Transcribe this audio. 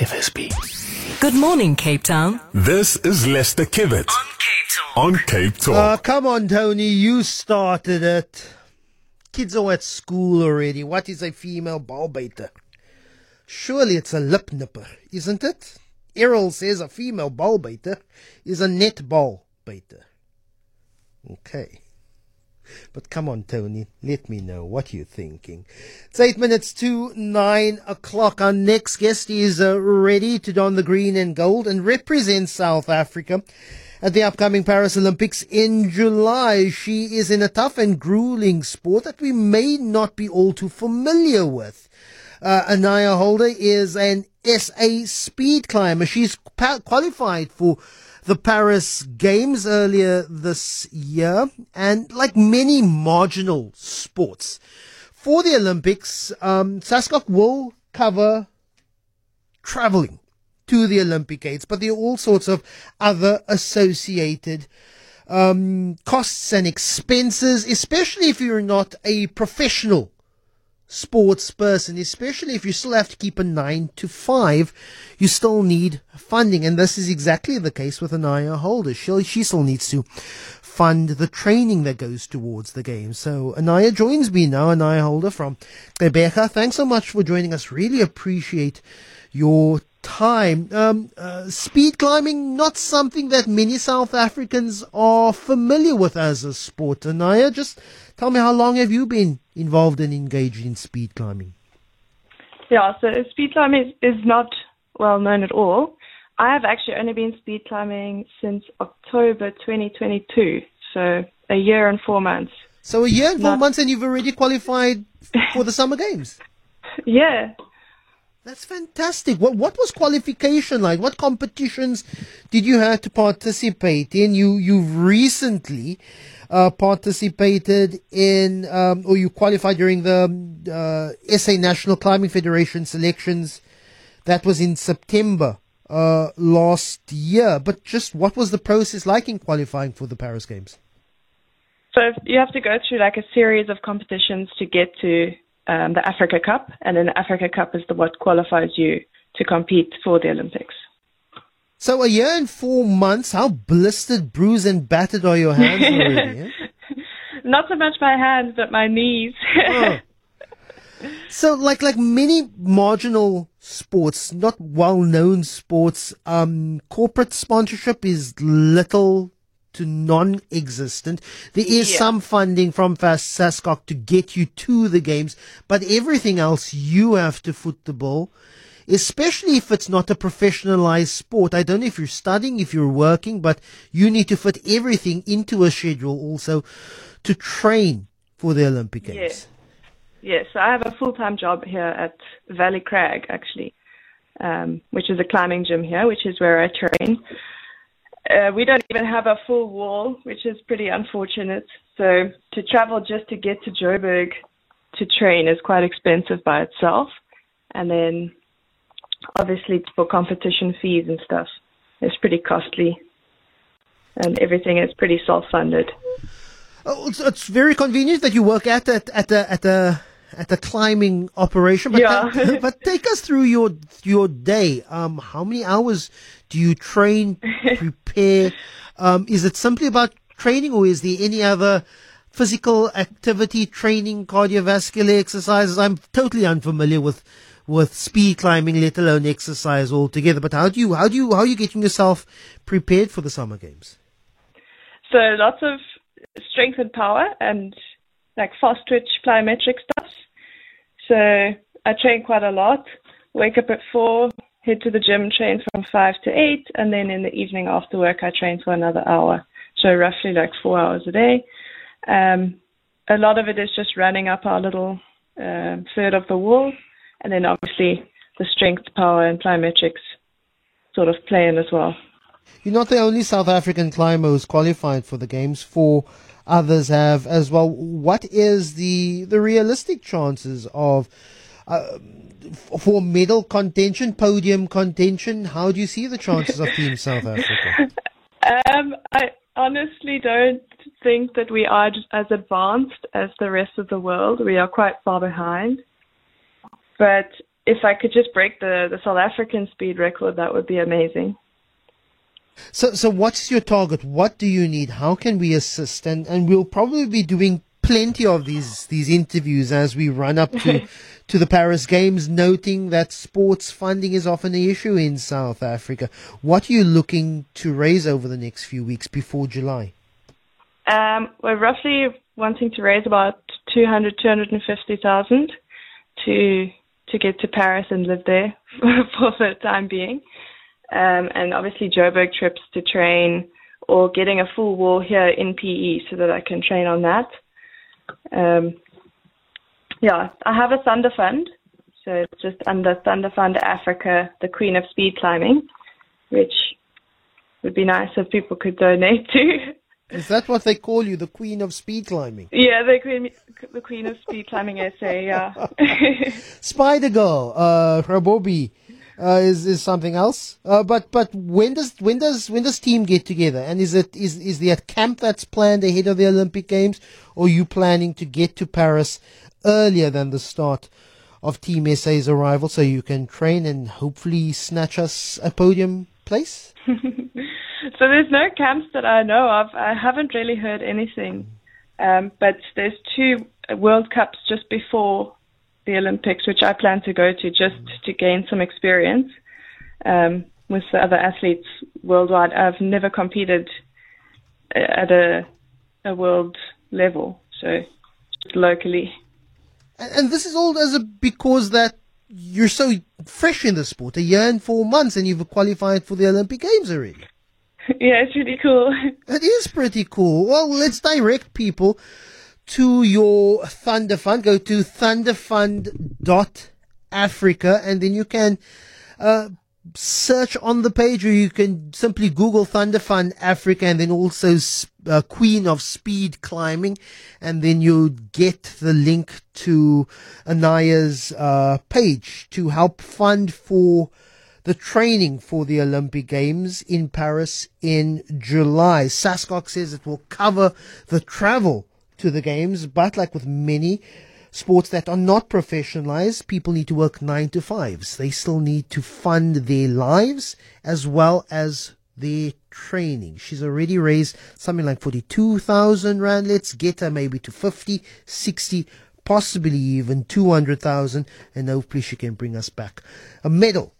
FSB. Good morning, Cape Town. This is Lester Kiewit On Cape Talk. on Cape Talk. Uh, come on, Tony, you started it. Kids are at school already. What is a female ball baiter? Surely it's a lip nipper, isn't it? Errol says a female ball baiter is a net ball baiter. Okay. But come on, Tony, let me know what you're thinking. It's eight minutes to nine o'clock. Our next guest is uh, ready to don the green and gold and represent South Africa at the upcoming Paris Olympics in July. She is in a tough and grueling sport that we may not be all too familiar with. Uh, Aniya Holder is an SA speed climber. She's qualified for the Paris Games earlier this year, and like many marginal sports, for the Olympics, um, SASCOC will cover traveling to the Olympic Games, but there are all sorts of other associated um, costs and expenses, especially if you're not a professional sports person, especially if you still have to keep a nine to five, you still need funding. And this is exactly the case with Aniya Holder. She, she still needs to fund the training that goes towards the game. So Aniya joins me now, Aniya Holder from Gqeberha. Thanks so much for joining us. Really appreciate your time. Um, uh, speed climbing, not something that many South Africans are familiar with as a sport. Aniya, just tell me how long have you been involved and engaged in speed climbing? Yeah, so speed climbing is, not well known at all. I have actually only been speed climbing since October 2022, so a year and four months. So a year and four Not- months and you've already qualified for the Summer Games. Yeah, That's fantastic. What what was qualification like? What competitions did you have to participate in? You you've recently uh, participated in um, or you qualified during the uh, SA National Climbing Federation selections. That was in September uh, last year. But just what was the process like in qualifying for the Paris Games? so you have to go through like a series of competitions to get to um, the Africa Cup, and then the Africa Cup is the what qualifies you to compete for the Olympics. So a year and four months. How blistered, bruised, and battered are your hands already? eh? Not so much my hands, but my knees. Oh. So, like like many marginal sports, not well-known sports, um, corporate sponsorship is little to non-existent. There is Yeah. some funding from SASCOC to get you to the games, but everything else you have to foot the bill. Especially if it's not a professionalized sport. I don't know if you're studying, if you're working, but you need to fit everything into a schedule also to train for the Olympic Games. Yeah. Yes, so I have a full time job here at Valley Crag, actually, um, which is a climbing gym here, which is where I train. Uh, we don't even have a full wall, which is pretty unfortunate. So to travel just to get to Joburg to train is quite expensive by itself. And then obviously for competition fees and stuff, it's pretty costly. And everything is pretty self funded. Oh, it's, it's very convenient that you work at at at a at a at a climbing operation. But Yeah. ta- but take us through your your day. Um, how many hours do you train, prepare? Um, is it simply about training, or is there any other physical activity, training, cardiovascular exercises? I'm totally unfamiliar with with speed climbing, let alone exercise altogether. But how do you how do you how are you getting yourself prepared for the summer games? So lots of strength and power and like fast twitch plyometric stuff. So I train quite a lot. Wake up at four, head to the gym, train from five to eight, and then in the evening after work I train for another hour. So roughly like four hours a day. Um, a lot of it is just running up our little um third of the wall, and then obviously the strength, power, and plyometrics sort of play in as well. You're not the only South African climber who's qualified for the games. Four others have as well. What is the the realistic chances of uh, for medal contention, podium contention? How do you see the chances of Team South Africa? Um, I honestly don't think that we are as advanced as the rest of the world. We are quite far behind. But if I could just break the, the South African speed record, that would be amazing. So, so what's your target? What do you need? How can we assist? And and we'll probably be doing plenty of these these interviews as we run up to to the Paris Games, noting that sports funding is often an issue in South Africa. What are you looking to raise over the next few weeks before July? Um, we're roughly wanting to raise about 200, 250,000 to to get to Paris and live there for the time being. Um, and obviously Joburg trips to train or getting a full wall here in PE so that I can train on that. Um, yeah, I have a Thundafund, so it's just under Thundafund Africa, the Queen of Speed Climbing, which would be nice if people could donate to. Is that what they call you, the Queen of Speed Climbing? yeah, the Queen, the Queen of Speed Climbing SA. Yeah. Spider Girl, uh, Rabobi, uh, is is something else. Uh, but but when does when does when does team get together? And is it is is there a camp that's planned ahead of the Olympic Games, or are you planning to get to Paris earlier than the start of Team SA's arrival, so you can train and hopefully snatch us a podium place? So there's no camps that I know of. I haven't really heard anything. Um, but there's two World Cups just before the Olympics, which I plan to go to just to gain some experience um, with the other athletes worldwide. I've never competed at a, a world level, so just locally. And, and this is all as a because that you're so fresh in the sport, a year and four months, and you've qualified for the Olympic Games already. Yeah, it's really cool. It is pretty cool. Well, let's direct people to your Thundafund. Go to thundafund.africa and then you can uh, search on the page or you can simply Google Thundafund Africa and then also uh, Queen of Speed Climbing and then you get the link to Aniya's uh, page to help fund for the training for the Olympic Games in Paris in July. SASCOC says it will cover the travel to the games, but like with many sports that are not professionalized, people need to work nine to fives. They still need to fund their lives as well as their training. She's already raised something like 42,000 rand. Let's get her maybe to 50, 60, possibly even 200,000 and hopefully she can bring us back a medal